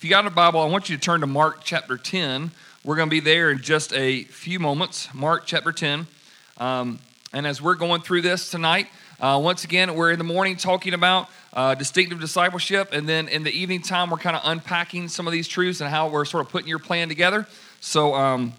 If you got a Bible, I want you to turn to Mark chapter 10. We're going to be there in just a few moments. Mark chapter 10. Um, and as we're going through this tonight, uh, once again, we're in the morning talking about uh, distinctive discipleship, and then in the evening time, we're kind of unpacking some of these truths and how we're sort of putting your plan together. So, um,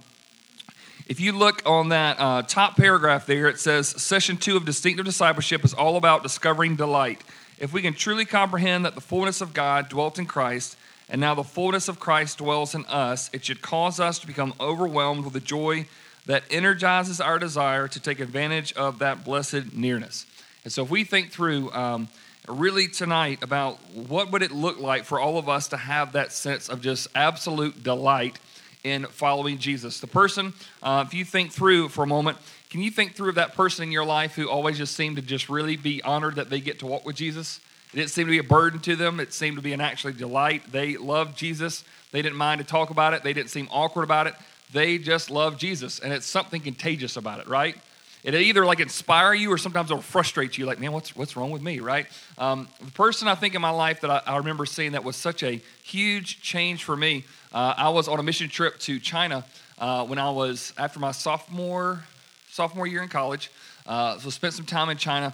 if you look on that uh, top paragraph there, it says Session 2 of Distinctive Discipleship is all about discovering delight. If we can truly comprehend that the fullness of God dwelt in Christ, and now the fullness of Christ dwells in us, it should cause us to become overwhelmed with the joy that energizes our desire to take advantage of that blessed nearness. And so, if we think through um, really tonight about what would it look like for all of us to have that sense of just absolute delight in following Jesus, the person, uh, if you think through for a moment, can you think through of that person in your life who always just seemed to just really be honored that they get to walk with Jesus? It didn't seem to be a burden to them. It seemed to be an actually delight. They loved Jesus. They didn't mind to talk about it. They didn't seem awkward about it. They just loved Jesus, and it's something contagious about it, right? It either like inspire you or sometimes it'll frustrate you. Like, man, what's what's wrong with me, right? Um, the person I think in my life that I, I, remember seeing that was such a huge change for me. Uh, I was on a mission trip to China uh, when I was after my sophomore sophomore year in college. Uh, so spent some time in China,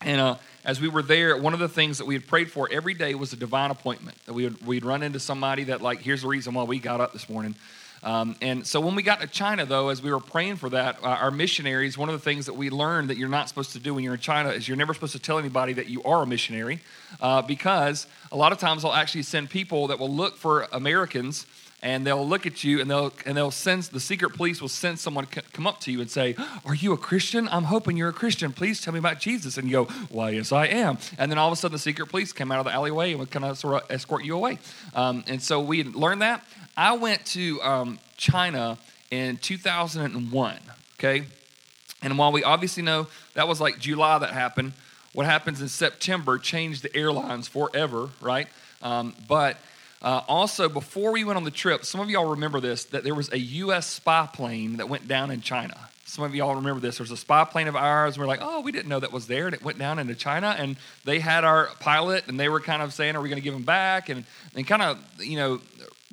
and uh, as we were there, one of the things that we had prayed for every day was a divine appointment. That we would we'd run into somebody that like, here's the reason why we got up this morning. Um, and so when we got to China, though, as we were praying for that, uh, our missionaries, one of the things that we learned that you're not supposed to do when you're in China is you're never supposed to tell anybody that you are a missionary uh, because a lot of times they'll actually send people that will look for Americans and they'll look at you and they'll and they'll send the secret police will send someone come up to you and say are you a christian? I'm hoping you're a christian. Please tell me about jesus. And you go why yes i am. And then all of a sudden the secret police came out of the alleyway and would kind of sort of escort you away. Um, and so we learned that. I went to um, China in 2001, okay? And while we obviously know that was like July that happened, what happens in September changed the airlines forever, right? Um, but uh, also, before we went on the trip, some of y'all remember this that there was a U.S. spy plane that went down in China. Some of y'all remember this. There was a spy plane of ours, and we're like, oh, we didn't know that was there. And it went down into China, and they had our pilot, and they were kind of saying, are we going to give him back? And, and kind of, you know,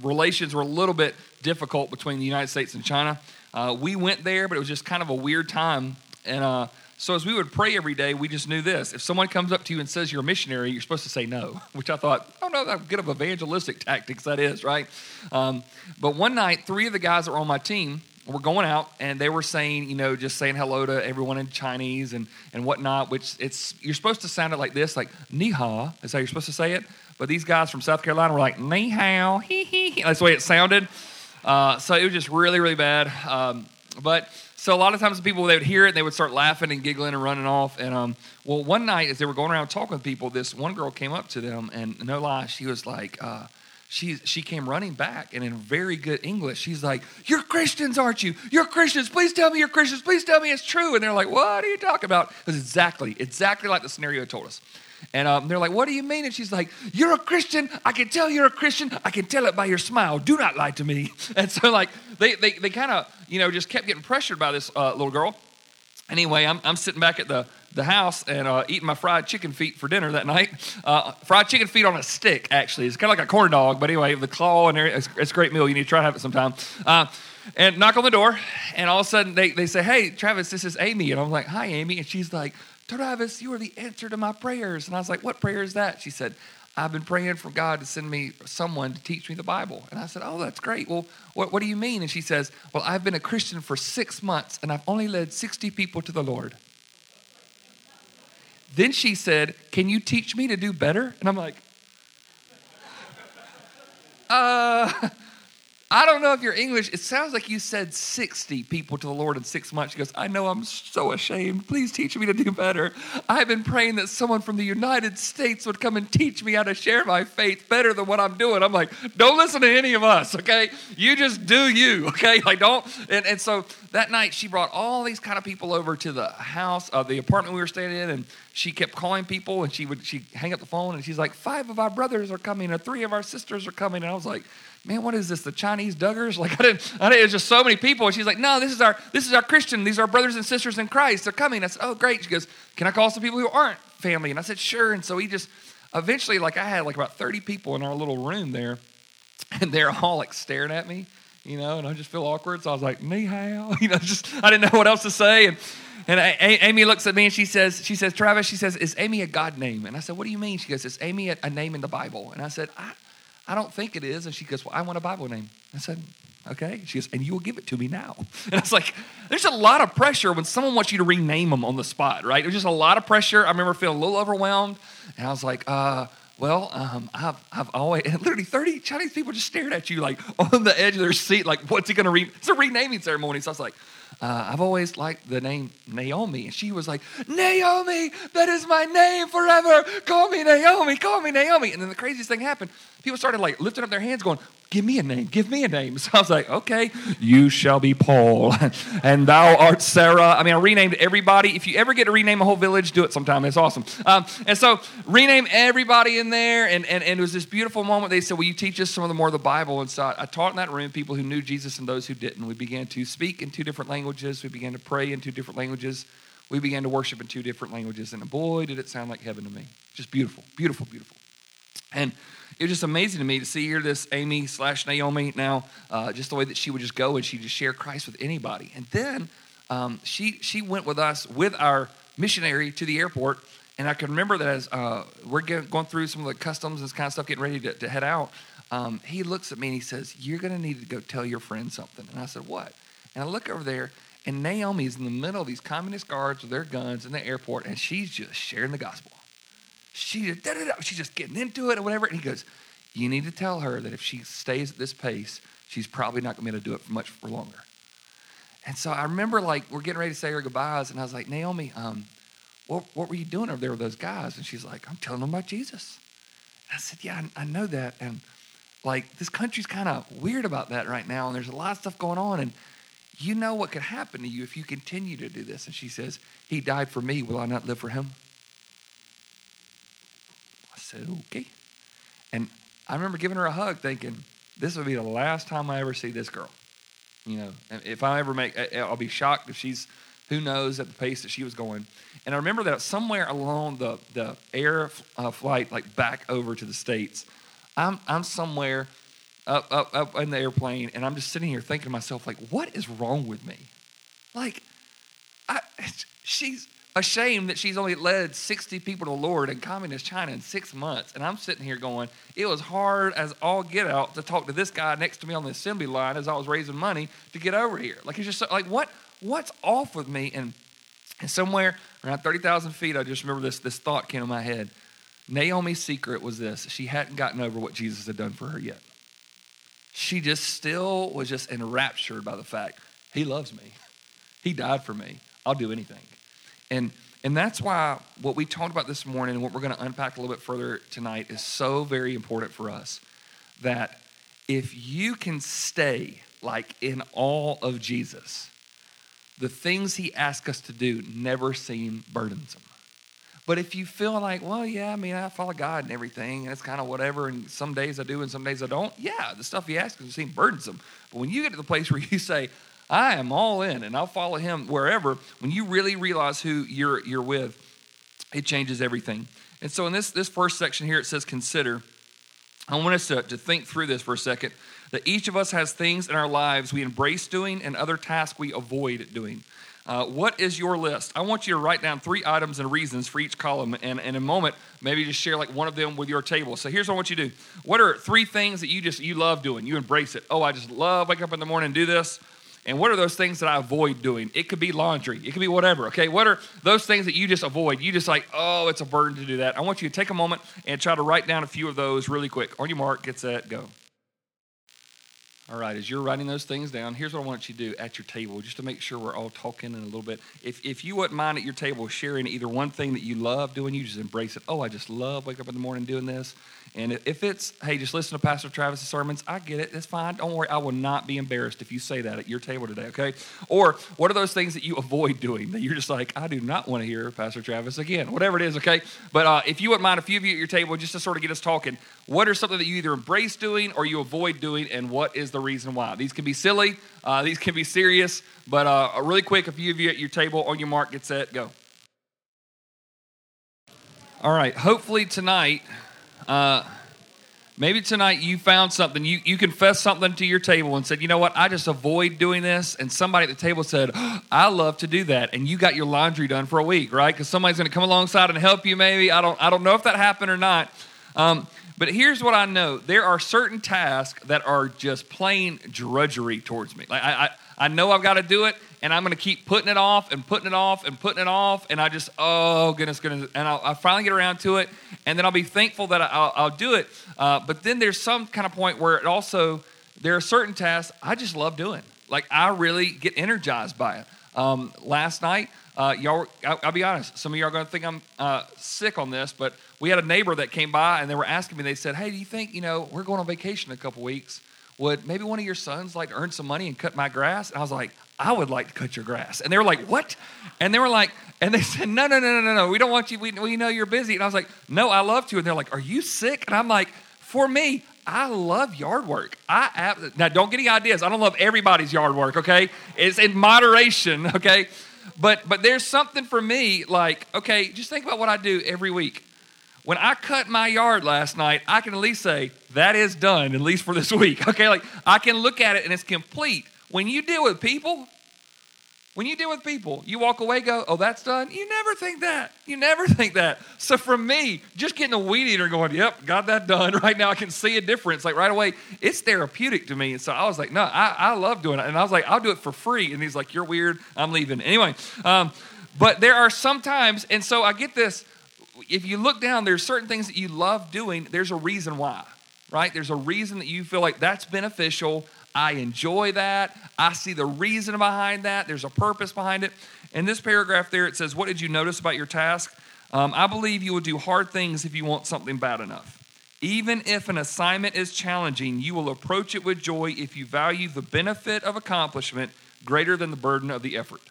relations were a little bit difficult between the United States and China. Uh, we went there, but it was just kind of a weird time. And uh, so, as we would pray every day, we just knew this. If someone comes up to you and says you're a missionary, you're supposed to say no, which I thought, oh no, that good of evangelistic tactics that is, right? Um, but one night, three of the guys that were on my team were going out and they were saying, you know, just saying hello to everyone in Chinese and, and whatnot, which it's, you're supposed to sound it like this, like, ni is how you're supposed to say it. But these guys from South Carolina were like, ni hao, hee hee. That's the way it sounded. Uh, so it was just really, really bad. Um, but so a lot of times people they would hear it, and they would start laughing and giggling and running off. And um, well, one night as they were going around talking with people, this one girl came up to them, and no lie, she was like, uh, she she came running back, and in very good English, she's like, "You're Christians, aren't you? You're Christians. Please tell me you're Christians. Please tell me it's true." And they're like, "What are you talking about?" It was exactly exactly like the scenario told us. And um, they're like, What do you mean? And she's like, You're a Christian. I can tell you're a Christian. I can tell it by your smile. Do not lie to me. And so, like, they, they, they kind of, you know, just kept getting pressured by this uh, little girl. Anyway, I'm, I'm sitting back at the, the house and uh, eating my fried chicken feet for dinner that night. Uh, fried chicken feet on a stick, actually. It's kind of like a corn dog, but anyway, the claw and it's, it's a great meal. You need to try to have it sometime. Uh, and knock on the door, and all of a sudden they, they say, Hey, Travis, this is Amy. And I'm like, Hi, Amy. And she's like, Travis, you are the answer to my prayers. And I was like, What prayer is that? She said, I've been praying for God to send me someone to teach me the Bible. And I said, Oh, that's great. Well, what, what do you mean? And she says, Well, I've been a Christian for six months and I've only led 60 people to the Lord. Then she said, Can you teach me to do better? And I'm like, Uh, I don't know if you're English. It sounds like you said 60 people to the Lord in six months. She goes, I know I'm so ashamed. Please teach me to do better. I've been praying that someone from the United States would come and teach me how to share my faith better than what I'm doing. I'm like, don't listen to any of us, okay? You just do you, okay? Like, don't. And, and so that night, she brought all these kind of people over to the house, uh, the apartment we were staying in, and she kept calling people and she would she hang up the phone and she's like, five of our brothers are coming, or three of our sisters are coming. And I was like, man, what is this? The Chinese Duggars? Like I didn't, I didn't, it was just so many people. And she's like, no, this is our, this is our Christian. These are our brothers and sisters in Christ. They're coming. I said, oh, great. She goes, can I call some people who aren't family? And I said, sure. And so he just, eventually, like I had like about 30 people in our little room there. and they're all like staring at me, you know, and I just feel awkward. So I was like, "Ni hao," you know, just I didn't know what else to say, and and I, Amy looks at me and she says, she says, Travis, she says, is Amy a God name? And I said, what do you mean? She goes, is Amy a, a name in the Bible? And I said, I, I don't think it is. And she goes, well, I want a Bible name. I said, okay. She goes, and you will give it to me now. And I was like, there's a lot of pressure when someone wants you to rename them on the spot, right? There's just a lot of pressure. I remember feeling a little overwhelmed. And I was like, uh, well, um, I've, I've always, literally 30 Chinese people just stared at you like on the edge of their seat, like, what's he going to read? It's a renaming ceremony. So I was like, uh, I've always liked the name Naomi. And she was like, Naomi, that is my name forever. Call me Naomi, call me Naomi. And then the craziest thing happened. People started like lifting up their hands, going, Give me a name, give me a name. So I was like, okay, you shall be Paul, and thou art Sarah. I mean, I renamed everybody. If you ever get to rename a whole village, do it sometime. It's awesome. Um, and so rename everybody in there, and, and, and it was this beautiful moment. They said, will you teach us some of the more of the Bible? And so I taught in that room people who knew Jesus and those who didn't. We began to speak in two different languages. We began to pray in two different languages. We began to worship in two different languages. And boy, did it sound like heaven to me. Just beautiful, beautiful, beautiful. And it was just amazing to me to see here this Amy slash Naomi now, uh, just the way that she would just go and she just share Christ with anybody. And then um, she she went with us with our missionary to the airport, and I can remember that as uh, we're going through some of the customs and this kind of stuff, getting ready to, to head out. Um, he looks at me and he says, "You're going to need to go tell your friend something." And I said, "What?" And I look over there, and Naomi's in the middle of these communist guards with their guns in the airport, and she's just sharing the gospel she she's just getting into it or whatever. And he goes, You need to tell her that if she stays at this pace, she's probably not going to be able to do it for much for longer. And so I remember like we're getting ready to say our goodbyes, and I was like, Naomi, um, what, what were you doing over there with those guys? And she's like, I'm telling them about Jesus. And I said, Yeah, I, I know that. And like this country's kind of weird about that right now, and there's a lot of stuff going on. And you know what could happen to you if you continue to do this. And she says, He died for me. Will I not live for him? Said, okay. And I remember giving her a hug thinking, this will be the last time I ever see this girl. You know, if I ever make, I'll be shocked if she's, who knows, at the pace that she was going. And I remember that somewhere along the, the air uh, flight, like back over to the States, I'm, I'm somewhere up, up, up in the airplane, and I'm just sitting here thinking to myself, like, what is wrong with me? Like, I, she's, ashamed that she's only led 60 people to the Lord in communist China in six months. And I'm sitting here going, it was hard as all get out to talk to this guy next to me on the assembly line as I was raising money to get over here. Like, it's just like, what, what's off with me? And, and somewhere around 30,000 feet, I just remember this, this thought came in my head. Naomi's secret was this she hadn't gotten over what Jesus had done for her yet. She just still was just enraptured by the fact, He loves me. He died for me. I'll do anything. And, and that's why what we talked about this morning and what we're going to unpack a little bit further tonight is so very important for us. That if you can stay like in all of Jesus, the things he asks us to do never seem burdensome. But if you feel like, well, yeah, I mean, I follow God and everything, and it's kind of whatever, and some days I do and some days I don't, yeah, the stuff he asks us seem burdensome. But when you get to the place where you say, I am all in and I'll follow him wherever. When you really realize who you're, you're with, it changes everything. And so in this, this first section here, it says consider. I want us to, to think through this for a second. That each of us has things in our lives we embrace doing and other tasks we avoid doing. Uh, what is your list? I want you to write down three items and reasons for each column, and, in a moment, maybe just share like one of them with your table. So here's what I want you to do. What are three things that you just you love doing? You embrace it. Oh, I just love wake up in the morning and do this. And what are those things that I avoid doing? It could be laundry, it could be whatever, okay? What are those things that you just avoid? You just like, oh, it's a burden to do that. I want you to take a moment and try to write down a few of those really quick. On your mark, get set, go. All right, as you're writing those things down, here's what I want you to do at your table, just to make sure we're all talking in a little bit. If, if you wouldn't mind at your table sharing either one thing that you love doing, you just embrace it. Oh, I just love wake up in the morning doing this. And if it's, hey, just listen to Pastor Travis's sermons, I get it. It's fine. Don't worry. I will not be embarrassed if you say that at your table today, okay? Or what are those things that you avoid doing that you're just like, I do not want to hear Pastor Travis again, whatever it is, okay? But uh, if you wouldn't mind, a few of you at your table, just to sort of get us talking, what are something that you either embrace doing or you avoid doing, and what is the reason why? These can be silly, uh, these can be serious, but uh, really quick, a few of you at your table, on your mark, get set, go. All right, hopefully tonight, uh, Maybe tonight you found something, you, you confessed something to your table and said, you know what, I just avoid doing this. And somebody at the table said, oh, I love to do that. And you got your laundry done for a week, right? Because somebody's going to come alongside and help you, maybe. I don't, I don't know if that happened or not. Um, but here's what I know there are certain tasks that are just plain drudgery towards me. Like I, I, I know I've got to do it, and I'm going to keep putting it off and putting it off and putting it off. And I just, oh, goodness, goodness. And I'll, I'll finally get around to it. And then I'll be thankful that I'll, I'll do it. Uh, but then there's some kind of point where it also, there are certain tasks I just love doing. Like I really get energized by it. Um, last night, uh, y'all, I'll, I'll, be honest, some of y'all are going to think I'm uh, sick on this, but we had a neighbor that came by and they were asking me, they said, Hey, do you think, you know, we're going on vacation in a couple weeks? Would maybe one of your sons like to earn some money and cut my grass? And I was like, I would like to cut your grass. And they were like, What? And they were like, and they said, No, no, no, no, no, no. We don't want you. We, we know you're busy. And I was like, No, I love to. And they're like, Are you sick? And I'm like, For me, I love yard work. I now don't get any ideas. I don't love everybody's yard work. Okay, it's in moderation. Okay, but but there's something for me like okay, just think about what I do every week. When I cut my yard last night, I can at least say that is done, at least for this week. Okay, like I can look at it and it's complete. When you deal with people, when you deal with people, you walk away, go, oh, that's done. You never think that. You never think that. So for me, just getting a weed eater going, yep, got that done. Right now, I can see a difference. Like right away, it's therapeutic to me. And so I was like, no, I, I love doing it. And I was like, I'll do it for free. And he's like, you're weird. I'm leaving. Anyway, um, but there are sometimes, and so I get this. If you look down, there's certain things that you love doing. There's a reason why, right? There's a reason that you feel like that's beneficial. I enjoy that. I see the reason behind that. There's a purpose behind it. In this paragraph there, it says, What did you notice about your task? Um, I believe you will do hard things if you want something bad enough. Even if an assignment is challenging, you will approach it with joy if you value the benefit of accomplishment greater than the burden of the effort.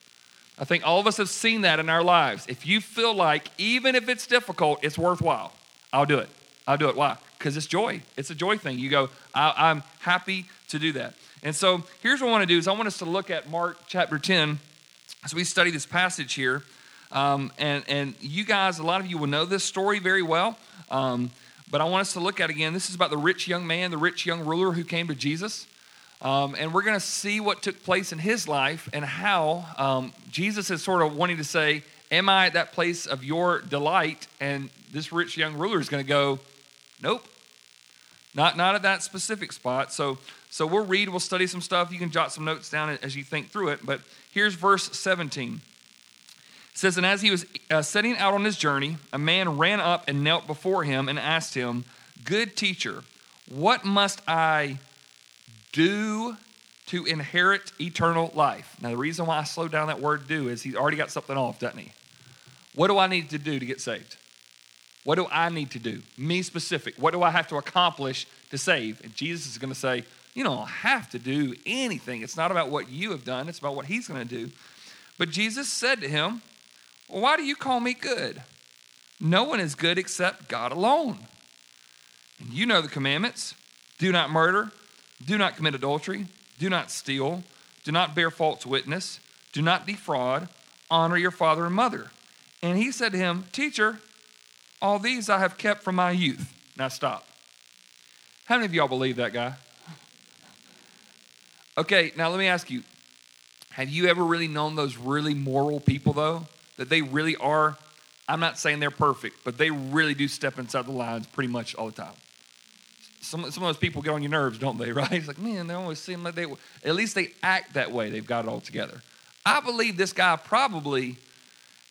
I think all of us have seen that in our lives. If you feel like, even if it's difficult, it's worthwhile, I'll do it. I'll do it. Why? Because it's joy. It's a joy thing. You go, I'm happy to do that. And so here's what I want to do is I want us to look at Mark chapter 10 as we study this passage here. Um, and, and you guys, a lot of you will know this story very well. Um, but I want us to look at again. This is about the rich young man, the rich young ruler who came to Jesus. Um, and we're going to see what took place in his life and how um, Jesus is sort of wanting to say, Am I at that place of your delight? And this rich young ruler is going to go, Nope, not, not at that specific spot. So, so we'll read, we'll study some stuff. You can jot some notes down as you think through it. But here's verse 17. It says, And as he was uh, setting out on his journey, a man ran up and knelt before him and asked him, Good teacher, what must I do to inherit eternal life? Now, the reason why I slowed down that word do is he's already got something off, doesn't he? What do I need to do to get saved? What do I need to do? Me specific. What do I have to accomplish to save? And Jesus is going to say, You don't have to do anything. It's not about what you have done, it's about what He's going to do. But Jesus said to him, well, Why do you call me good? No one is good except God alone. And you know the commandments do not murder, do not commit adultery, do not steal, do not bear false witness, do not defraud, honor your father and mother. And he said to him, Teacher, all these I have kept from my youth. Now stop. How many of y'all believe that guy? Okay, now let me ask you have you ever really known those really moral people, though? That they really are, I'm not saying they're perfect, but they really do step inside the lines pretty much all the time. Some, some of those people get on your nerves, don't they, right? It's like, man, they always seem like they, at least they act that way. They've got it all together. I believe this guy probably,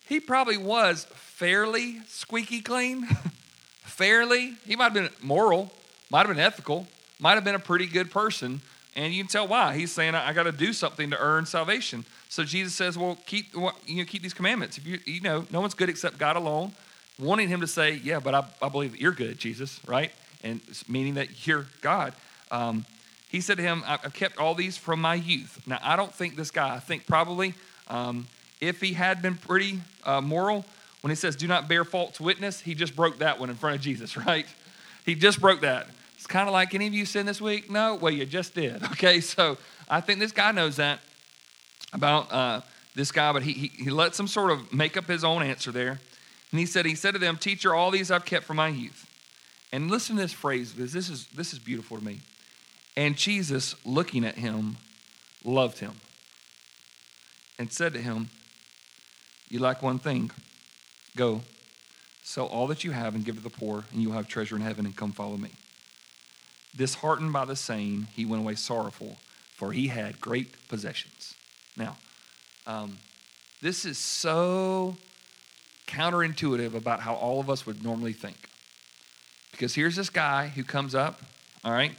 he probably was fairly squeaky clean, fairly. He might have been moral, might have been ethical, might have been a pretty good person. And you can tell why. He's saying, I, I got to do something to earn salvation. So Jesus says, well, keep, you know, keep these commandments. If you, you know, no one's good except God alone. Wanting him to say, yeah, but I, I believe that you're good, Jesus, right? And meaning that you're God. Um, he said to him, I've kept all these from my youth. Now, I don't think this guy, I think probably um, if he had been pretty uh, moral, when he says, do not bear false witness, he just broke that one in front of Jesus, right? He just broke that. It's kind of like any of you sin this week? No? Well, you just did. Okay, so I think this guy knows that about uh, this guy, but he, he, he lets him sort of make up his own answer there. And he said, he said to them, Teacher, all these I've kept from my youth. And listen to this phrase because this is this is beautiful to me. And Jesus, looking at him, loved him and said to him, You lack one thing. Go, sell all that you have and give to the poor, and you'll have treasure in heaven, and come follow me. Disheartened by the saying, he went away sorrowful, for he had great possessions. Now, um, this is so counterintuitive about how all of us would normally think. Because here's this guy who comes up, all right?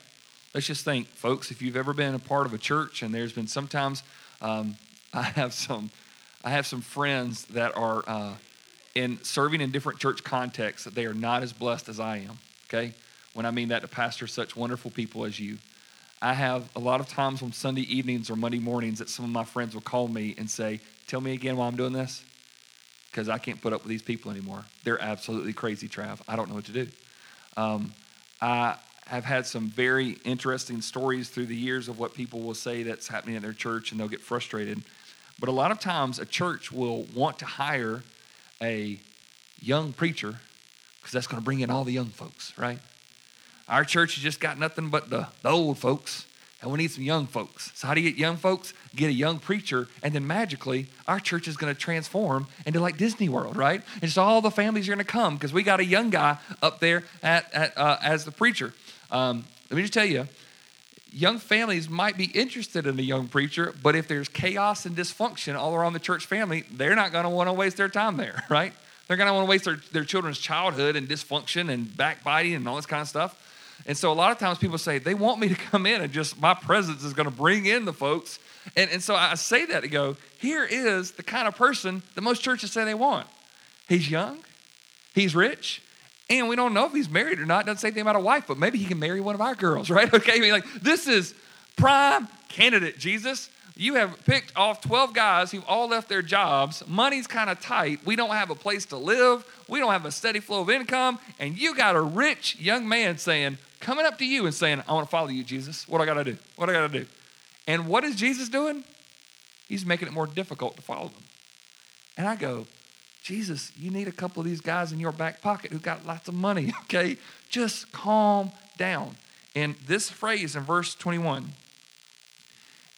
Let's just think, folks, if you've ever been a part of a church, and there's been sometimes um, I have some, I have some friends that are uh, in serving in different church contexts that they are not as blessed as I am. Okay, when I mean that to pastor such wonderful people as you, I have a lot of times on Sunday evenings or Monday mornings that some of my friends will call me and say, "Tell me again why I'm doing this." Because I can't put up with these people anymore. They're absolutely crazy, Trav. I don't know what to do. Um, I have had some very interesting stories through the years of what people will say that's happening in their church, and they'll get frustrated. But a lot of times, a church will want to hire a young preacher because that's going to bring in all the young folks, right? Our church has just got nothing but the, the old folks, and we need some young folks. So, how do you get young folks? Get a young preacher, and then magically, our church is going to transform into like Disney World, right? And so, all the families are going to come because we got a young guy up there at, at uh, as the preacher. Um, let me just tell you, young families might be interested in a young preacher, but if there's chaos and dysfunction all around the church family, they're not going to want to waste their time there, right? They're going to want to waste their, their children's childhood and dysfunction and backbiting and all this kind of stuff. And so a lot of times people say, they want me to come in and just my presence is going to bring in the folks. And, and so I say that to go, here is the kind of person that most churches say they want. He's young, he's rich, and we don't know if he's married or not. Doesn't say anything about a wife, but maybe he can marry one of our girls, right? Okay, I mean, like this is prime candidate, Jesus. You have picked off 12 guys who've all left their jobs. Money's kind of tight. We don't have a place to live. We don't have a steady flow of income. And you got a rich young man saying, coming up to you and saying, I want to follow you, Jesus. What do I got to do? What do I got to do? And what is Jesus doing? He's making it more difficult to follow them. And I go, Jesus, you need a couple of these guys in your back pocket who got lots of money, okay? Just calm down. And this phrase in verse 21,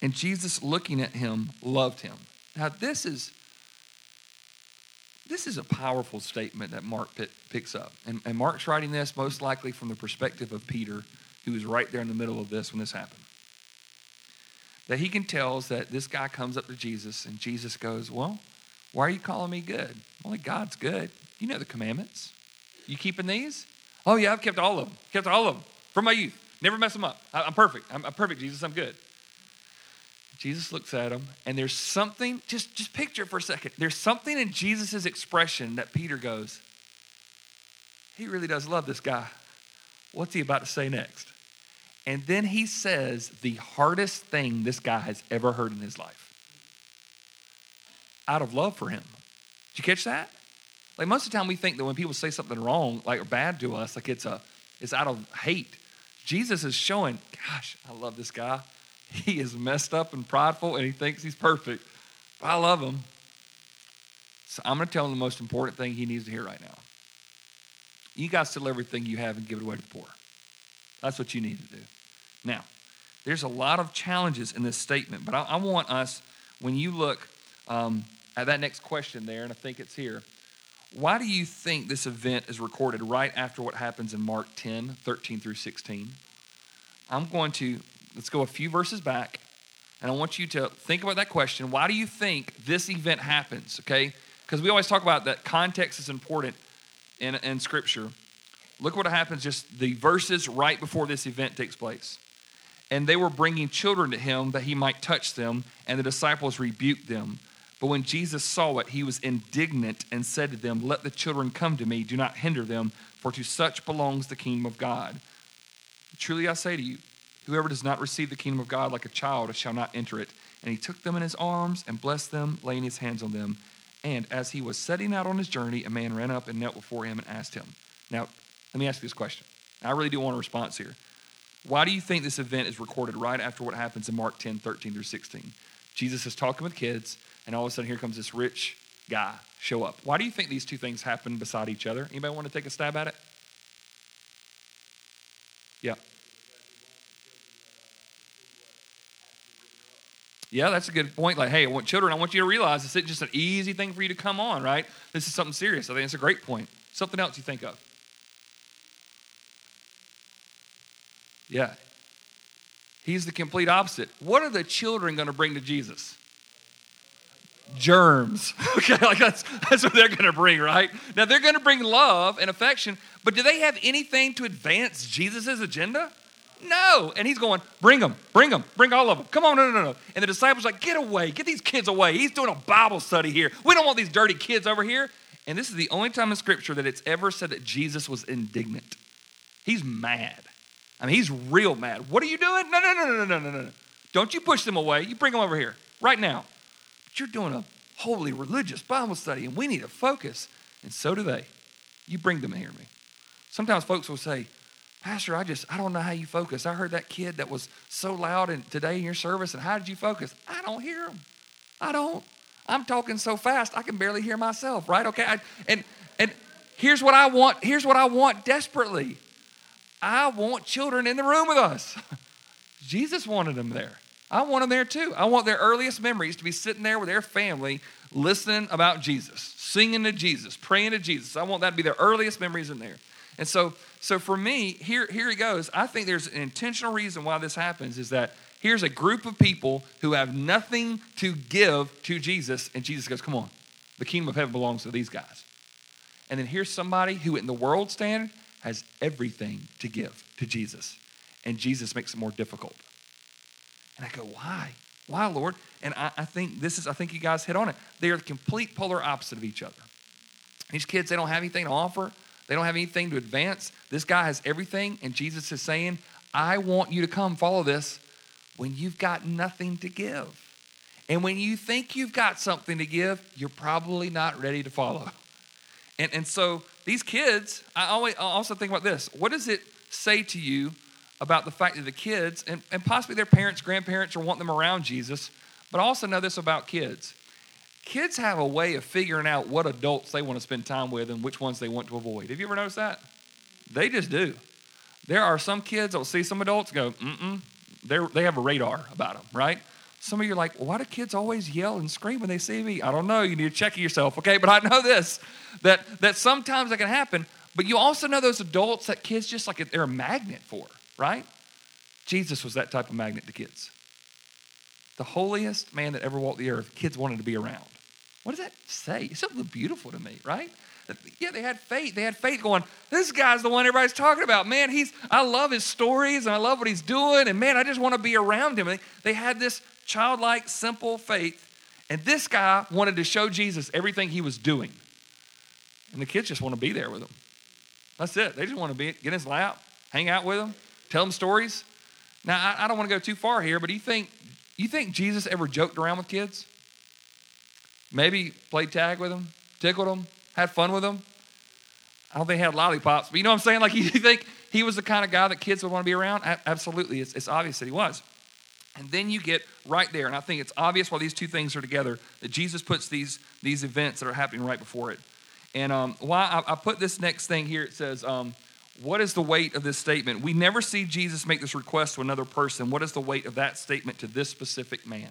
and Jesus looking at him loved him. Now this is this is a powerful statement that Mark picks up. And, and Mark's writing this most likely from the perspective of Peter, who was right there in the middle of this when this happened. That he can tell us that this guy comes up to Jesus and Jesus goes, Well, why are you calling me good? Only God's good. You know the commandments. You keeping these? Oh, yeah, I've kept all of them. Kept all of them from my youth. Never mess them up. I'm perfect. I'm perfect, Jesus. I'm good. Jesus looks at him, and there's something, just, just picture it for a second. There's something in Jesus' expression that Peter goes, he really does love this guy. What's he about to say next? And then he says the hardest thing this guy has ever heard in his life out of love for him. Did you catch that? Like most of the time we think that when people say something wrong, like or bad to us, like it's a it's out of hate. Jesus is showing, gosh, I love this guy. He is messed up and prideful and he thinks he's perfect. But I love him. So I'm going to tell him the most important thing he needs to hear right now. You got to sell everything you have and give it away to the poor. That's what you need to do. Now, there's a lot of challenges in this statement, but I, I want us, when you look um, at that next question there, and I think it's here. Why do you think this event is recorded right after what happens in Mark 10, 13 through 16? I'm going to, let's go a few verses back, and I want you to think about that question. Why do you think this event happens? Okay? Because we always talk about that context is important in, in Scripture. Look what happens just the verses right before this event takes place. And they were bringing children to him that he might touch them, and the disciples rebuked them. But when Jesus saw it, he was indignant and said to them, Let the children come to me, do not hinder them, for to such belongs the kingdom of God. Truly I say to you, whoever does not receive the kingdom of God like a child shall not enter it. And he took them in his arms and blessed them, laying his hands on them. And as he was setting out on his journey, a man ran up and knelt before him and asked him. Now, let me ask you this question. I really do want a response here. Why do you think this event is recorded right after what happens in Mark 10, 13 through 16? Jesus is talking with kids and all of a sudden here comes this rich guy show up. Why do you think these two things happen beside each other? Anybody want to take a stab at it? Yeah. Yeah, that's a good point. Like, hey, I want children, I want you to realize this isn't just an easy thing for you to come on, right? This is something serious. I think it's a great point. Something else you think of? Yeah. He's the complete opposite. What are the children going to bring to Jesus? Germs. Okay, like that's that's what they're going to bring, right? Now they're going to bring love and affection, but do they have anything to advance Jesus' agenda? No. And he's going, bring them, bring them, bring all of them. Come on, no, no, no. No. And the disciples like, get away, get these kids away. He's doing a Bible study here. We don't want these dirty kids over here. And this is the only time in Scripture that it's ever said that Jesus was indignant. He's mad. I mean, he's real mad. What are you doing? No, no, no, no, no, no, no, no. Don't you push them away. You bring them over here right now. But you're doing a holy religious Bible study, and we need to focus. And so do they. You bring them here, me. Sometimes folks will say, Pastor, I just, I don't know how you focus. I heard that kid that was so loud in, today in your service, and how did you focus? I don't hear him. I don't. I'm talking so fast, I can barely hear myself, right? Okay. I, and, and here's what I want. Here's what I want desperately. I want children in the room with us. Jesus wanted them there. I want them there too. I want their earliest memories to be sitting there with their family, listening about Jesus, singing to Jesus, praying to Jesus. I want that to be their earliest memories in there. And so, so for me, here, here he goes. I think there's an intentional reason why this happens is that here's a group of people who have nothing to give to Jesus, and Jesus goes, Come on, the kingdom of heaven belongs to these guys. And then here's somebody who, in the world standard, has everything to give to Jesus. And Jesus makes it more difficult. And I go, Why? Why, Lord? And I, I think this is, I think you guys hit on it. They are the complete polar opposite of each other. These kids, they don't have anything to offer. They don't have anything to advance. This guy has everything, and Jesus is saying, I want you to come follow this when you've got nothing to give. And when you think you've got something to give, you're probably not ready to follow. And, and so these kids, I always I also think about this. What does it say to you about the fact that the kids, and, and possibly their parents, grandparents, are wanting them around Jesus, but also know this about kids kids have a way of figuring out what adults they want to spend time with and which ones they want to avoid. Have you ever noticed that? They just do. There are some kids that will see some adults go, mm-mm, They're, they have a radar about them, right? Some of you are like, why do kids always yell and scream when they see me? I don't know. You need to check yourself, okay? But I know this, that, that sometimes that can happen. But you also know those adults that kids just like they're a magnet for, right? Jesus was that type of magnet to kids. The holiest man that ever walked the earth, kids wanted to be around. What does that say? It's something beautiful to me, right? Yeah, they had faith. They had faith going, this guy's the one everybody's talking about. Man, he's I love his stories and I love what he's doing. And man, I just want to be around him. They, they had this childlike, simple faith. And this guy wanted to show Jesus everything he was doing. And the kids just want to be there with him. That's it. They just want to be get in his lap, hang out with him, tell him stories. Now, I, I don't want to go too far here, but do you think you think Jesus ever joked around with kids? Maybe played tag with them, tickled them, had fun with them. I don't think he had lollipops, but you know what I'm saying? Like, you think he was the kind of guy that kids would want to be around? Absolutely. It's, it's obvious that he was. And then you get right there, and I think it's obvious why these two things are together that Jesus puts these, these events that are happening right before it. And um, why I, I, put this next thing here, it says, um, What is the weight of this statement? We never see Jesus make this request to another person. What is the weight of that statement to this specific man?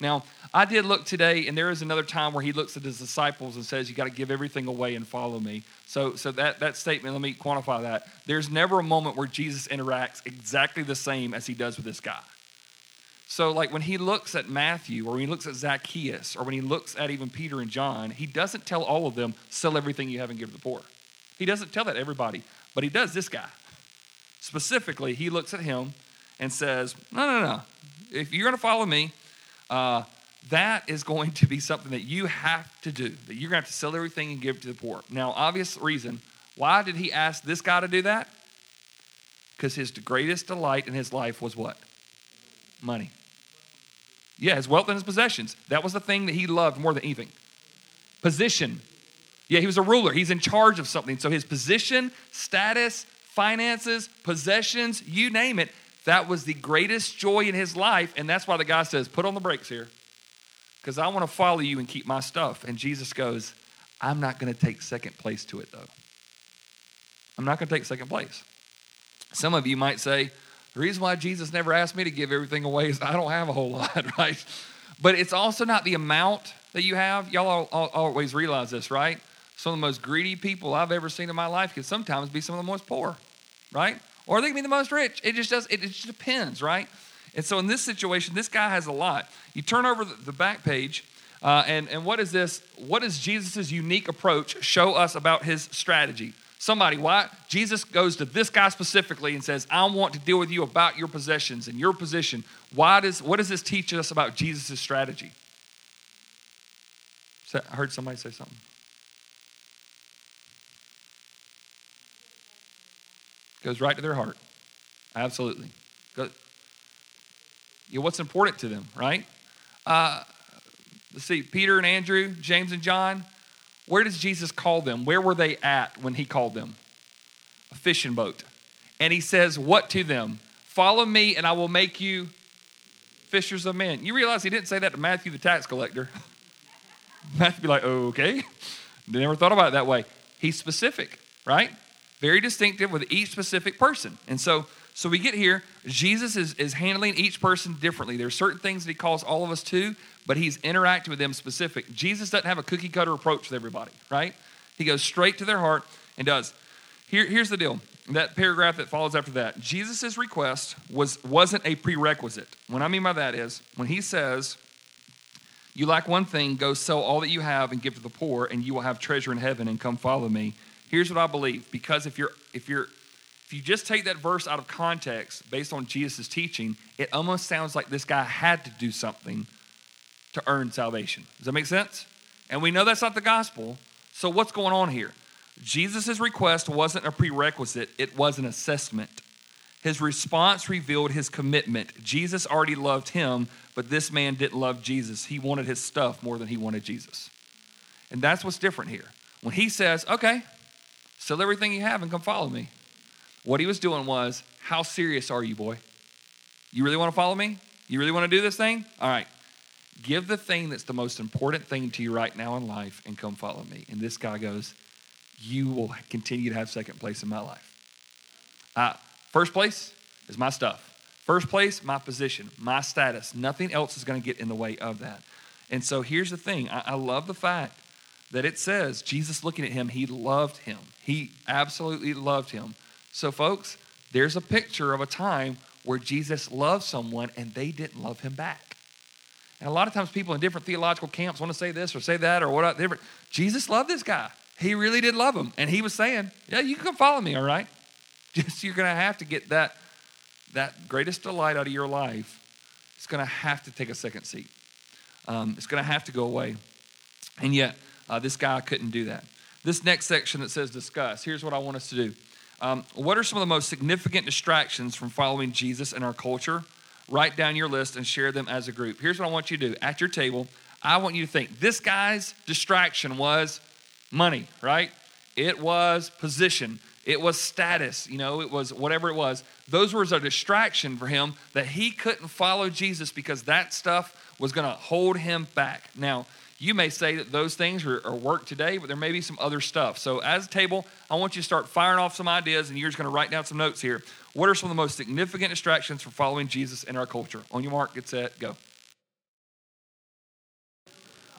Now, I did look today, and there is another time where he looks at his disciples and says, You got to give everything away and follow me. So, so that, that statement, let me quantify that. There's never a moment where Jesus interacts exactly the same as he does with this guy. So, like when he looks at Matthew, or when he looks at Zacchaeus, or when he looks at even Peter and John, he doesn't tell all of them, Sell everything you have and give to the poor. He doesn't tell that everybody, but he does this guy. Specifically, he looks at him and says, No, no, no. If you're going to follow me, uh, that is going to be something that you have to do, that you're going to have to sell everything and give to the poor. Now, obvious reason, why did he ask this guy to do that? Because his greatest delight in his life was what? Money. Yeah, his wealth and his possessions. That was the thing that he loved more than anything. Position. Yeah, he was a ruler. He's in charge of something. So his position, status, finances, possessions, you name it, that was the greatest joy in his life. And that's why the guy says, Put on the brakes here because I want to follow you and keep my stuff. And Jesus goes, I'm not going to take second place to it, though. I'm not going to take second place. Some of you might say, the reason why Jesus never asked me to give everything away is I don't have a whole lot, right? But it's also not the amount that you have. Y'all all, all, always realize this, right? Some of the most greedy people I've ever seen in my life can sometimes be some of the most poor, right? Or they can be the most rich. It just does. It, just depends, right? And so in this situation, this guy has a lot. You turn over the, the back page, uh, and and what is this? What does Jesus' unique approach show us about his strategy? Somebody, why? Jesus goes to this guy specifically and says, I want to deal with you about your possessions and your position. Why does, what does this teach us about Jesus' strategy? I heard somebody say something. Goes right to their heart. Absolutely. Go, you know, what's important to them, right? Uh, let's see, Peter and Andrew, James and John, where does Jesus call them? Where were they at when he called them? A fishing boat. And he says, What to them? Follow me, and I will make you fishers of men. You realize he didn't say that to Matthew the tax collector. Matthew be like, okay. Never thought about it that way. He's specific, right? Very distinctive with each specific person. And so so we get here, Jesus is, is handling each person differently. There are certain things that he calls all of us to, but he's interacting with them specific. Jesus doesn't have a cookie cutter approach with everybody, right? He goes straight to their heart and does. Here, here's the deal. That paragraph that follows after that. Jesus' request was, wasn't a prerequisite. What I mean by that is when he says, You lack one thing, go sell all that you have and give to the poor, and you will have treasure in heaven, and come follow me. Here's what I believe. Because if you're if you're if you just take that verse out of context based on Jesus' teaching, it almost sounds like this guy had to do something to earn salvation. Does that make sense? And we know that's not the gospel. So what's going on here? Jesus' request wasn't a prerequisite, it was an assessment. His response revealed his commitment. Jesus already loved him, but this man didn't love Jesus. He wanted his stuff more than he wanted Jesus. And that's what's different here. When he says, okay, sell everything you have and come follow me, what he was doing was, How serious are you, boy? You really want to follow me? You really want to do this thing? All right. Give the thing that's the most important thing to you right now in life and come follow me. And this guy goes, You will continue to have second place in my life. Uh, first place is my stuff. First place, my position, my status. Nothing else is going to get in the way of that. And so here's the thing I, I love the fact that it says Jesus looking at him, he loved him. He absolutely loved him. So, folks, there's a picture of a time where Jesus loved someone and they didn't love him back. And a lot of times, people in different theological camps want to say this or say that or whatever. Jesus loved this guy. He really did love him. And he was saying, Yeah, you can follow me, all right? Just you're going to have to get that, that greatest delight out of your life. It's going to have to take a second seat. Um, it's going to have to go away. And yet, uh, this guy couldn't do that. This next section that says discuss, here's what I want us to do. Um, what are some of the most significant distractions from following Jesus in our culture? Write down your list and share them as a group. Here's what I want you to do at your table. I want you to think this guy's distraction was money, right? It was position. It was status, you know, it was whatever it was. Those were a distraction for him that he couldn't follow Jesus because that stuff was going to hold him back. Now, you may say that those things are, are work today, but there may be some other stuff. So, as a table, I want you to start firing off some ideas, and you're just going to write down some notes here. What are some of the most significant distractions for following Jesus in our culture? On your mark, get set, go.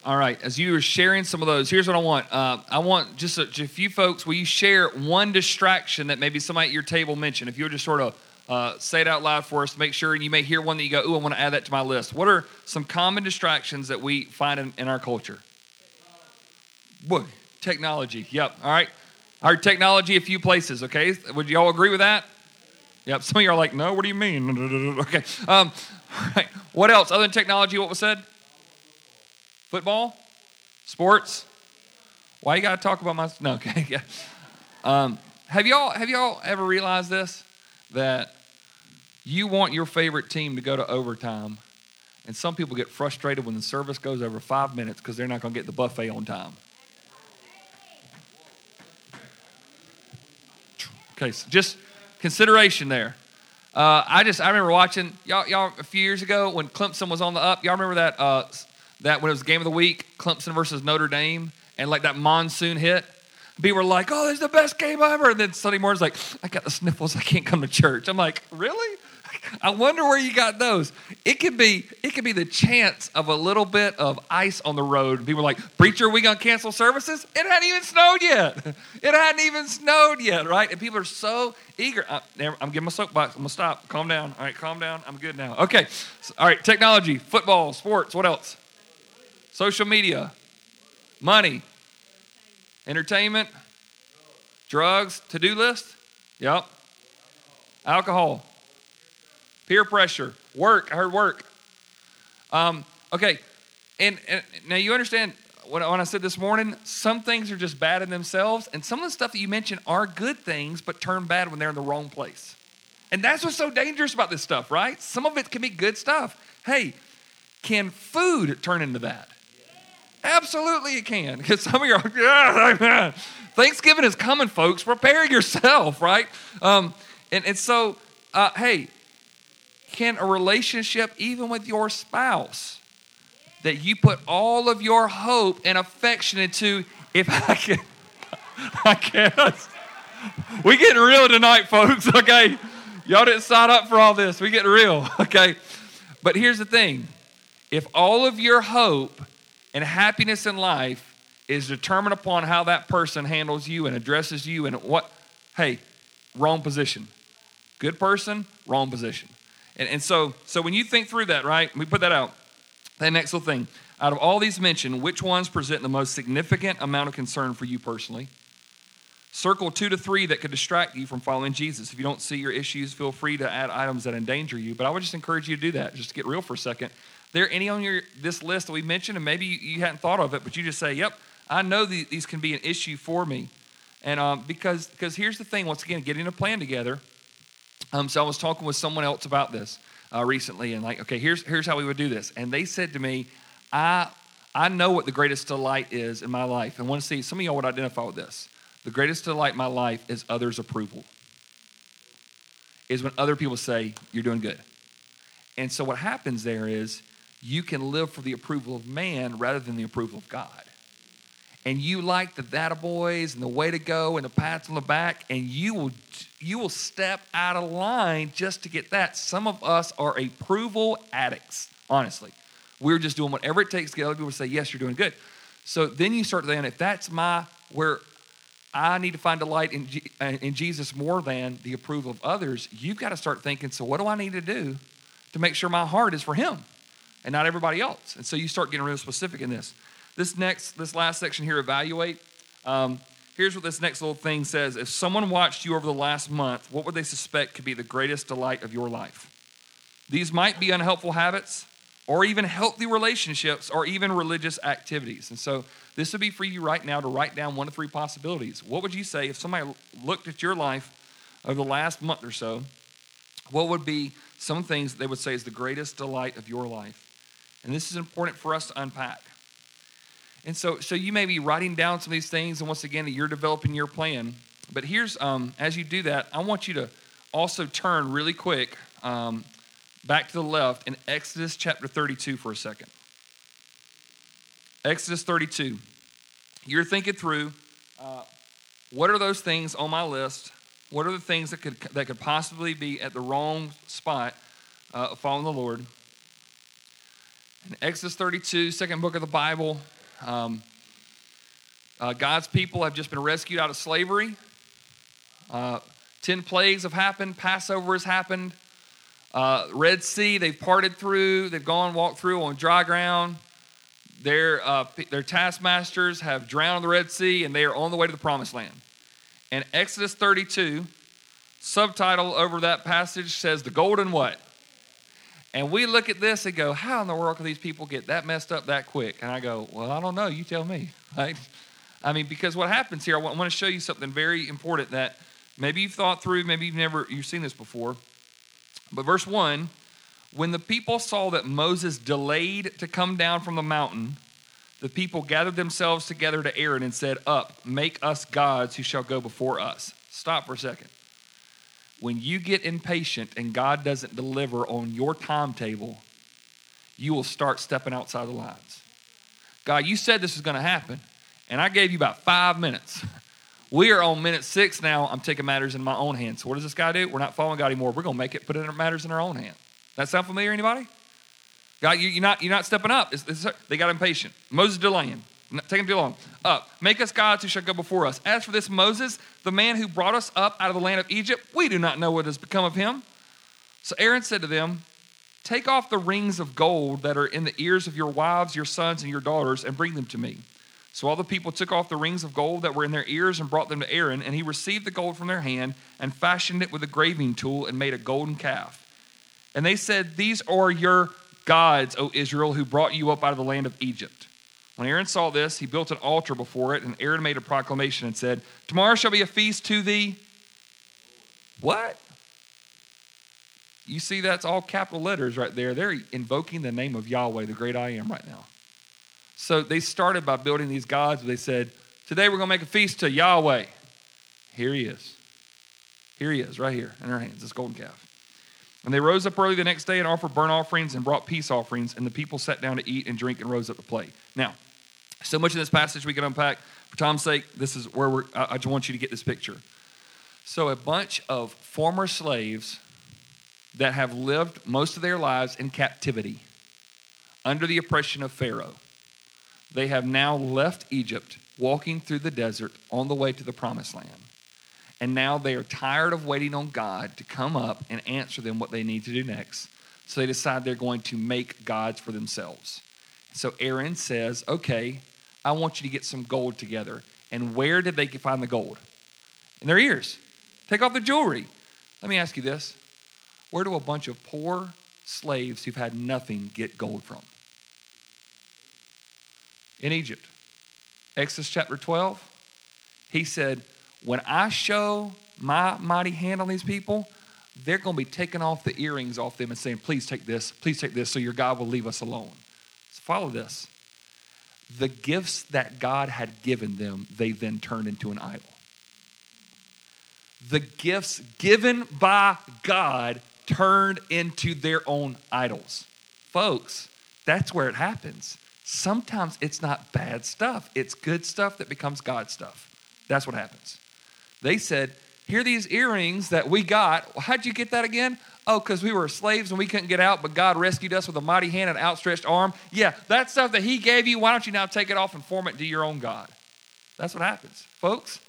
All right, as you are sharing some of those, here's what I want. Uh, I want just a, just a, few folks, will you share one distraction that maybe somebody at your table mentioned? If you would just sort of uh, say it out loud for us make sure, and you may hear one that you go, ooh, I want to add that to my list. What are some common distractions that we find in, in our culture? Boy, technology. Yep. All right. Our technology a few places, okay? Would you all agree with that? Yep. Some of you are like, no, what do you mean? okay. Um, right. What else? Other than technology, what was said? Football? Sports? Why you got to talk about my. No, okay. Yeah. Um, have y'all have y'all ever realized this? That you want your favorite team to go to overtime, and some people get frustrated when the service goes over five minutes because they're not going to get the buffet on time. Okay, so just consideration there. Uh, I just I remember watching y'all y'all a few years ago when Clemson was on the up. Y'all remember that uh, that when it was game of the week, Clemson versus Notre Dame, and like that monsoon hit. People were like, oh, this is the best game ever. And then Sunday morning's like, I got the sniffles. I can't come to church. I'm like, really? I wonder where you got those. It could be it could be the chance of a little bit of ice on the road. People are like, preacher, we gonna cancel services? It hadn't even snowed yet. It hadn't even snowed yet, right? And people are so eager. Uh, I, am giving my soapbox. I'm gonna stop. Calm down. All right, calm down. I'm good now. Okay. All right. Technology, football, sports. What else? Social media, money, entertainment, drugs. To do list. Yep. Alcohol peer pressure, work. I heard work. Um, okay, and, and, now you understand when, I said this morning, some things are just bad in themselves, and some of the stuff that you mentioned are good things, but turn bad when they're in the wrong place. And that's what's so dangerous about this stuff, right? Some of it can be good stuff. Hey, can food turn into that? Absolutely, it can. Because some of you are, yeah, Thanksgiving is coming, folks. Prepare yourself, right? Um, and, and so, uh, hey, can a relationship, even with your spouse, that you put all of your hope and affection into, if I can, I can't. We getting real tonight, folks, okay? Y'all didn't sign up for all this. We getting real, okay? But here's the thing if all of your hope and happiness in life is determined upon how that person handles you and addresses you and what, hey, wrong position. Good person, wrong position. And, and so, so when you think through that, right, we put that out. That next little thing. Out of all these mentioned, which ones present the most significant amount of concern for you personally? Circle two to three that could distract you from following Jesus. If you don't see your issues, feel free to add items that endanger you. But I would just encourage you to do that, just to get real for a second. There any on your this list that we mentioned, and maybe you, hadn't thought of it, but you just say, "Yep, I know these can be an issue for me." And um, because because here's the thing, once again, getting a plan together um, so I was talking with someone else about this uh, recently, and like, okay, here's here's how we would do this. And they said to me, I I know what the greatest delight is in my life, and want to see some of y'all would identify with this. The greatest delight in my life is others' approval. Is when other people say you're doing good. And so what happens there is you can live for the approval of man rather than the approval of God and you like the data boys and the way to go and the pats on the back, and you will you will step out of line just to get that. Some of us are approval addicts, honestly. We're just doing whatever it takes to get other people to say, yes, you're doing good. So then you start saying, if that's my where I need to find delight in, uh, in Jesus more than the approval of others, you've got to start thinking, so what do I need to do to make sure my heart is for Him and not everybody else? And so you start getting real specific in this. This next, this last section here, evaluate. Um, here's what this next little thing says. If someone watched you over the last month, what would they suspect could be the greatest delight of your life? These might be unhelpful habits, or even healthy relationships, or even religious activities. And so this would be for you right now to write down one of three possibilities. What would you say if somebody looked at your life over the last month or so? What would be some things they would say is the greatest delight of your life? And this is important for us to unpack. And so, so you may be writing down some of these things, and once again, you're developing your plan. But here's, um, as you do that, I want you to also turn really quick um, back to the left in Exodus chapter 32 for a second. Exodus 32. You're thinking through uh, what are those things on my list? What are the things that could, that could possibly be at the wrong spot uh, following the Lord? In Exodus 32, second book of the Bible, um, uh, God's people have just been rescued out of slavery. Uh, Ten plagues have happened. Passover has happened. Uh, Red Sea, they've parted through. They've gone, walked through on dry ground. Their, uh, their taskmasters have drowned in the Red Sea, and they are on the way to the promised land. And Exodus 32, subtitle over that passage says, The golden what? And we look at this and go, how in the world can these people get that messed up that quick? And I go, well, I don't know. You tell me. Right? I mean, because what happens here, I want to show you something very important that maybe you've thought through, maybe you've never, you've seen this before. But verse 1 when the people saw that Moses delayed to come down from the mountain, the people gathered themselves together to Aaron and said, Up, make us gods who shall go before us. Stop for a second. When you get impatient and God doesn't deliver on your timetable, you will start stepping outside the lines. God, you said this was going to happen, and I gave you about five minutes. We are on minute six now. I'm taking matters in my own hands. So what does this guy do? We're not following God anymore. We're going to make it, put in matters in our own hand. That sound familiar, anybody? God, you, are not, you're not stepping up. It's, it's, they got impatient. Moses delaying. Taking too long. Up. Make us gods who shall go before us. As for this Moses, the man who brought us up out of the land of Egypt, we do not know what has become of him. So Aaron said to them, Take off the rings of gold that are in the ears of your wives, your sons, and your daughters, and bring them to me. So all the people took off the rings of gold that were in their ears and brought them to Aaron, and he received the gold from their hand and fashioned it with a graving tool and made a golden calf. And they said, These are your gods, O Israel, who brought you up out of the land of Egypt. When Aaron saw this, he built an altar before it, and Aaron made a proclamation and said, Tomorrow shall be a feast to thee. What? You see, that's all capital letters right there. They're invoking the name of Yahweh, the great I am, right now. So they started by building these gods. They said, Today we're going to make a feast to Yahweh. Here he is. Here he is, right here in our hands, this golden calf. And they rose up early the next day and offered burnt offerings and brought peace offerings, and the people sat down to eat and drink and rose up to play. Now, so much in this passage we can unpack. For time's sake, this is where we're, I, I just want you to get this picture. So, a bunch of former slaves that have lived most of their lives in captivity under the oppression of Pharaoh, they have now left Egypt, walking through the desert on the way to the promised land. And now they are tired of waiting on God to come up and answer them what they need to do next. So they decide they're going to make gods for themselves. So Aaron says, Okay, I want you to get some gold together. And where did they find the gold? In their ears. Take off the jewelry. Let me ask you this Where do a bunch of poor slaves who've had nothing get gold from? In Egypt. Exodus chapter 12, he said, When I show my mighty hand on these people, they're going to be taking off the earrings off them and saying, Please take this, please take this, so your God will leave us alone. So follow this the gifts that God had given them, they then turned into an idol. The gifts given by God turned into their own idols. Folks, that's where it happens. Sometimes it's not bad stuff, it's good stuff that becomes God stuff. That's what happens. They said, Here these earrings that we got. How'd you get that again? Oh, because we were slaves and we couldn't get out, but God rescued us with a mighty hand and outstretched arm. Yeah, that stuff that He gave you, why don't you now take it off and form it into your own God? That's what happens. Folks,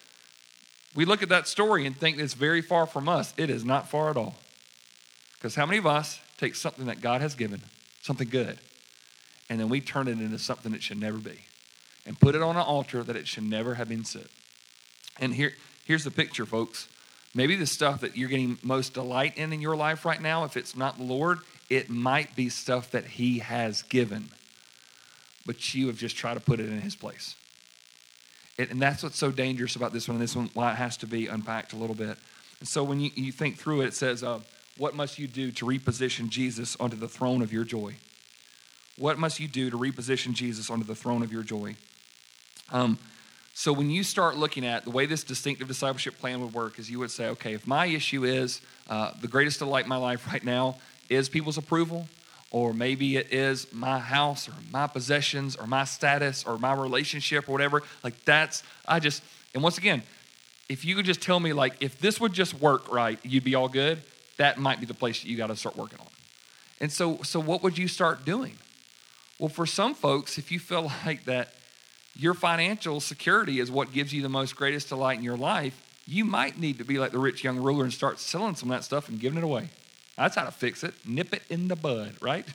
we look at that story and think it's very far from us. It is not far at all. Because how many of us take something that God has given, something good, and then we turn it into something it should never be and put it on an altar that it should never have been set? And here, here's the picture, folks. Maybe the stuff that you're getting most delight in in your life right now, if it's not the Lord, it might be stuff that He has given, but you have just tried to put it in His place. And that's what's so dangerous about this one, and this one, why it has to be unpacked a little bit. And so when you, you think through it, it says, uh, What must you do to reposition Jesus onto the throne of your joy? What must you do to reposition Jesus onto the throne of your joy? Um, so when you start looking at the way this distinctive discipleship plan would work, is you would say, okay, if my issue is uh, the greatest delight in my life right now is people's approval, or maybe it is my house or my possessions or my status or my relationship or whatever, like that's, I just, and once again, if you could just tell me, like, if this would just work right, you'd be all good, that might be the place that you got to start working on. And so, so what would you start doing? Well, for some folks, if you feel like that your financial security is what gives you the most greatest delight in your life, you might need to be like the rich young ruler and start selling some of that stuff and giving it away. That's how to fix it. Nip it in the bud, right?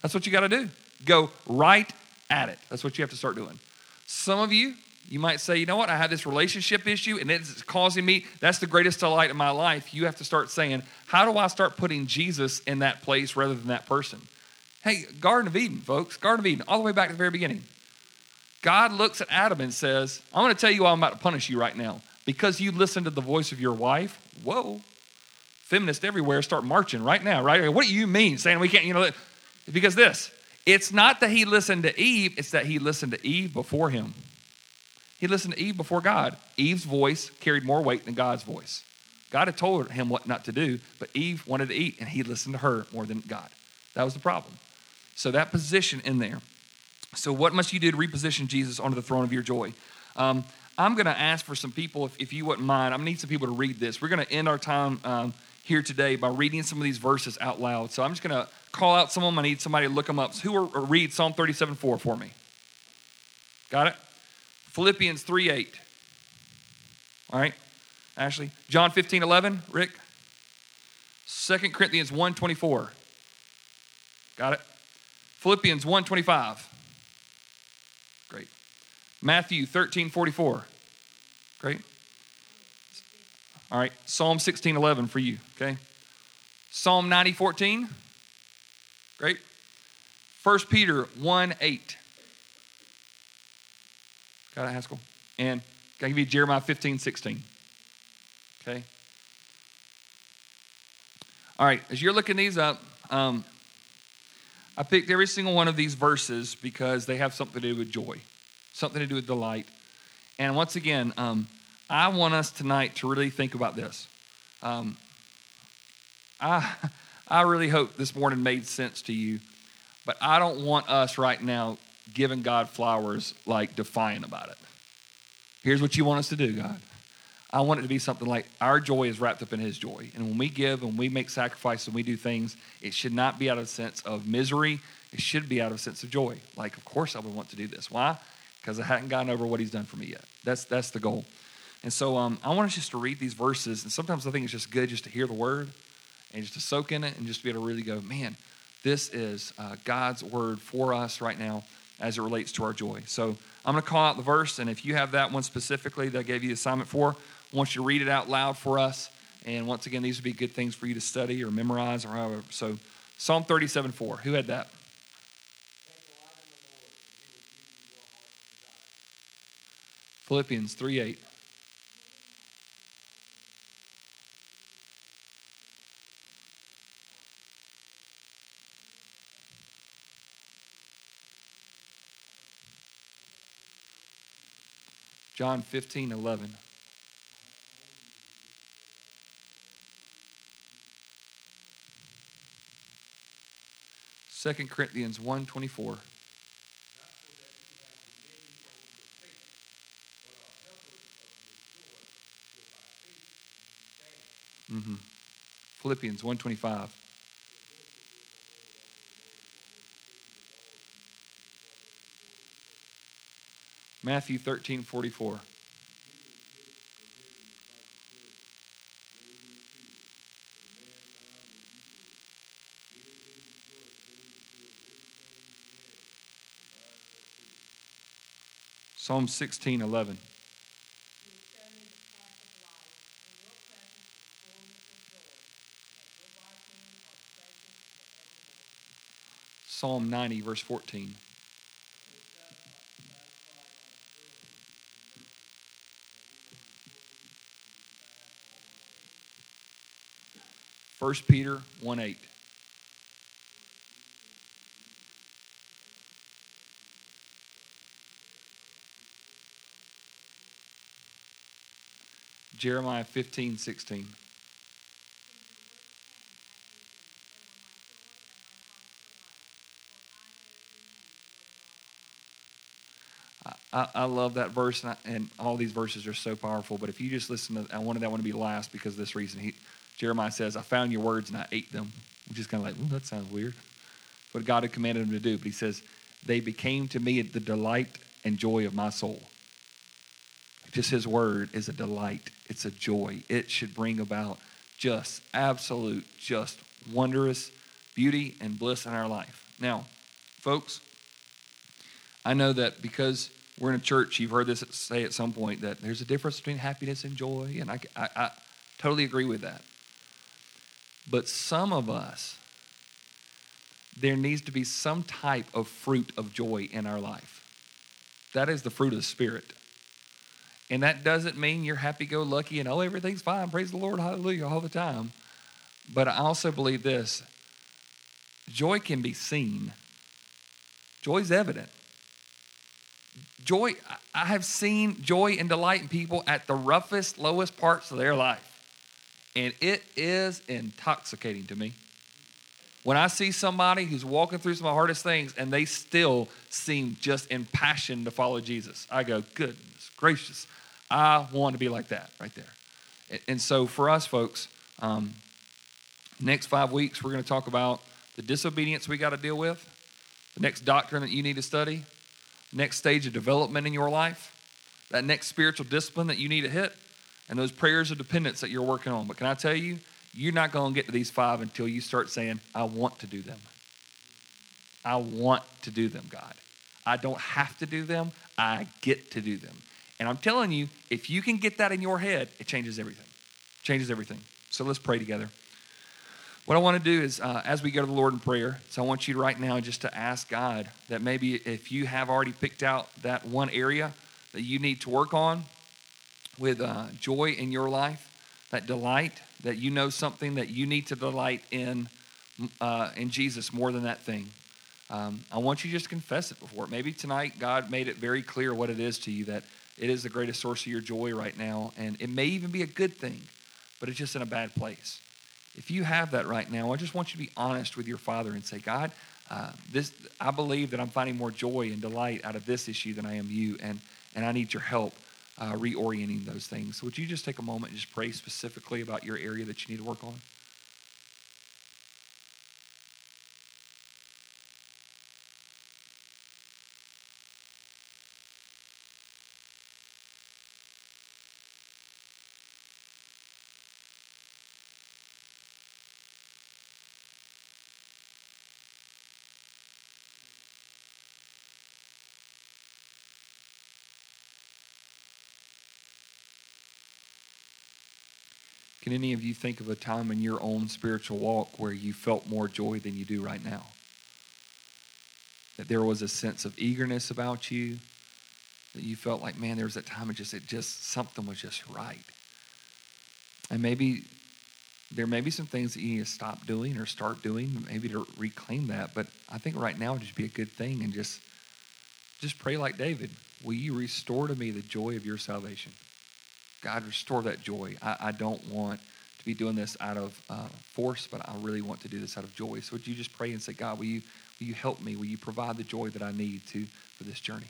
That's what you got to do. Go right at it. That's what you have to start doing. Some of you, you might say, you know what, I have this relationship issue and it's causing me, that's the greatest delight in my life. You have to start saying, how do I start putting Jesus in that place rather than that person? Hey, Garden of Eden, folks, Garden of Eden, all the way back to the very beginning. God looks at Adam and says, I'm going to tell you I'm about to punish you right now. Because you listened to the voice of your wife. Whoa. Feminists everywhere start marching right now, right? What do you mean saying we can't, you know, because this, it's not that he listened to Eve, it's that he listened to Eve before him. He listened to Eve before God. Eve's voice carried more weight than God's voice. God had told him what not to do, but Eve wanted to eat, and he listened to her more than God. That was the problem. So that position in there so, what must you do to reposition Jesus onto the throne of your joy? Um, I'm going to ask for some people, if, if you wouldn't mind, I'm going to need some people to read this. We're going to end our time um, here today by reading some of these verses out loud. So I'm just going to call out some of them. I need somebody to look them up. So who will read Psalm 37 4 for me? Got it? Philippians 3 8. All right, Ashley. John 15 11, Rick. 2 Corinthians 1 24. Got it? Philippians 1 25. Matthew 13 44. Great. All right, Psalm 16 11 for you, okay? Psalm 90 14. Great. 1 Peter 1 8. Got it, Haskell? And I give you Jeremiah 15 16? Okay. All right, as you're looking these up, um, I picked every single one of these verses because they have something to do with joy, something to do with delight. And once again, um, I want us tonight to really think about this. Um, I, I really hope this morning made sense to you, but I don't want us right now giving God flowers like defiant about it. Here's what you want us to do, God. I want it to be something like our joy is wrapped up in His joy. And when we give and we make sacrifices and we do things, it should not be out of a sense of misery. It should be out of a sense of joy. Like, of course, I would want to do this. Why? Because I hadn't gotten over what He's done for me yet. That's that's the goal. And so um, I want us just to read these verses. And sometimes I think it's just good just to hear the word and just to soak in it and just to be able to really go, man, this is uh, God's word for us right now as it relates to our joy. So I'm going to call out the verse, and if you have that one specifically that I gave you the assignment for, I want you to read it out loud for us. And once again, these would be good things for you to study or memorize or however. So, Psalm 37 4. Who had that? Philippians 3 8. John 15 11. Second Corinthians 1 24. Philippians 125. Matthew 13 44. Psalm 16 11. Psalm 90, verse 14. First Peter 1 8. Jeremiah 15, 16. I, I love that verse, and, I, and, all these verses are so powerful. But if you just listen to, I wanted that one to be last because this reason. He, Jeremiah says, "I found your words and I ate them," which is kind of like, that sounds weird. What God had commanded him to do, but He says, "They became to me the delight and joy of my soul." Just His word is a delight, it's a joy. It should bring about just absolute, just wondrous beauty and bliss in our life. Now, folks, I know that because we're in a church, you've heard this say at some point that there's a difference between happiness and joy, and I, I, I totally agree with that. But some of us, there needs to be some type of fruit of joy in our life. That is the fruit of the Spirit. And that doesn't mean you're happy go lucky and oh, everything's fine, praise the Lord, hallelujah, all the time. But I also believe this joy can be seen, joy's evident. Joy, I have seen joy and delight in people at the roughest, lowest parts of their life. And it is intoxicating to me. When I see somebody who's walking through some of the hardest things and they still seem just impassioned to follow Jesus, I go, goodness gracious. I want to be like that right there. And so for us, folks, um, next five weeks, we're going to talk about the disobedience we got to deal with, the next doctrine that you need to study, next stage of development in your life, that next spiritual discipline that you need to hit, and those prayers of dependence that you're working on. But can I tell you, you're not going to get to these five until you start saying, I want to do them. I want to do them, God. I don't have to do them, I get to do them. And I'm telling you, if you can get that in your head, it changes everything. Changes everything. So let's pray together. What I want to do is, uh, as we go to the Lord in prayer, so I want you right now just to ask God that maybe if you have already picked out that one area that you need to work on with uh, joy in your life, that delight, that you know something that you need to delight in uh, in Jesus more than that thing. Um, I want you just to confess it before. Maybe tonight God made it very clear what it is to you that it is the greatest source of your joy right now, and it may even be a good thing, but it's just in a bad place. If you have that right now, I just want you to be honest with your Father and say, God, uh, this I believe that I'm finding more joy and delight out of this issue than I am you, and and I need your help uh, reorienting those things. So would you just take a moment and just pray specifically about your area that you need to work on? Any of you think of a time in your own spiritual walk where you felt more joy than you do right now? That there was a sense of eagerness about you, that you felt like, man, there was that time it just it just something was just right. And maybe there may be some things that you need to stop doing or start doing, maybe to reclaim that. But I think right now would just be a good thing and just just pray like David. Will you restore to me the joy of your salvation? God, restore that joy. I, I don't want to be doing this out of uh, force, but I really want to do this out of joy. So would you just pray and say, God, will you, will you help me? Will you provide the joy that I need to for this journey?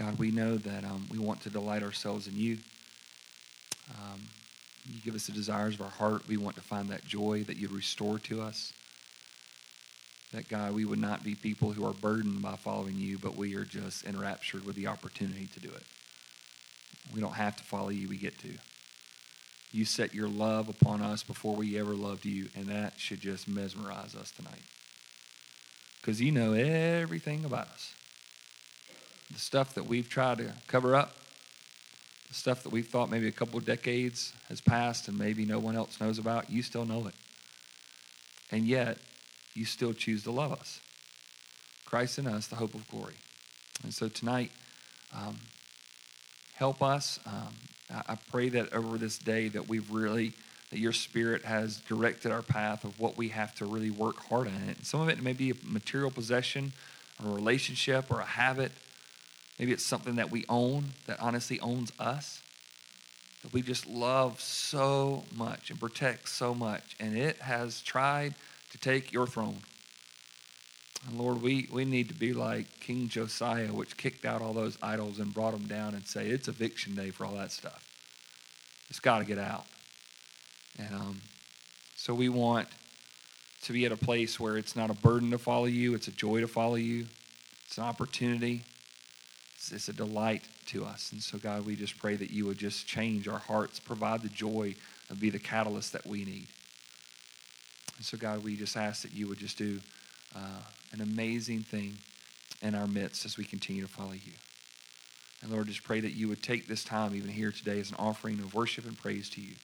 God, we know that um, we want to delight ourselves in you. Um, you give us the desires of our heart. We want to find that joy that you restore to us. That, God, we would not be people who are burdened by following you, but we are just enraptured with the opportunity to do it. We don't have to follow you, we get to. You set your love upon us before we ever loved you, and that should just mesmerize us tonight. Because you know everything about us the stuff that we've tried to cover up, the stuff that we thought maybe a couple of decades has passed and maybe no one else knows about, you still know it. And yet, you still choose to love us. Christ in us, the hope of glory. And so tonight, um, help us. Um, I, I pray that over this day that we've really, that your spirit has directed our path of what we have to really work hard on it. And some of it may be a material possession, or a relationship, or a habit. Maybe it's something that we own that honestly owns us, that we just love so much and protect so much. And it has tried to take your throne. And Lord, we, we need to be like King Josiah, which kicked out all those idols and brought them down and say, it's eviction day for all that stuff. It's got to get out. And um, so we want to be at a place where it's not a burden to follow you, it's a joy to follow you, it's an opportunity it's, it's a delight to us. And so, God, we just pray that you would just change our hearts, provide the joy, and be the catalyst that we need. And so, God, we just ask that you would just do uh, an amazing thing in our midst as we continue to follow you. And Lord, just pray that you would take this time, even here today, as an offering of worship and praise to you.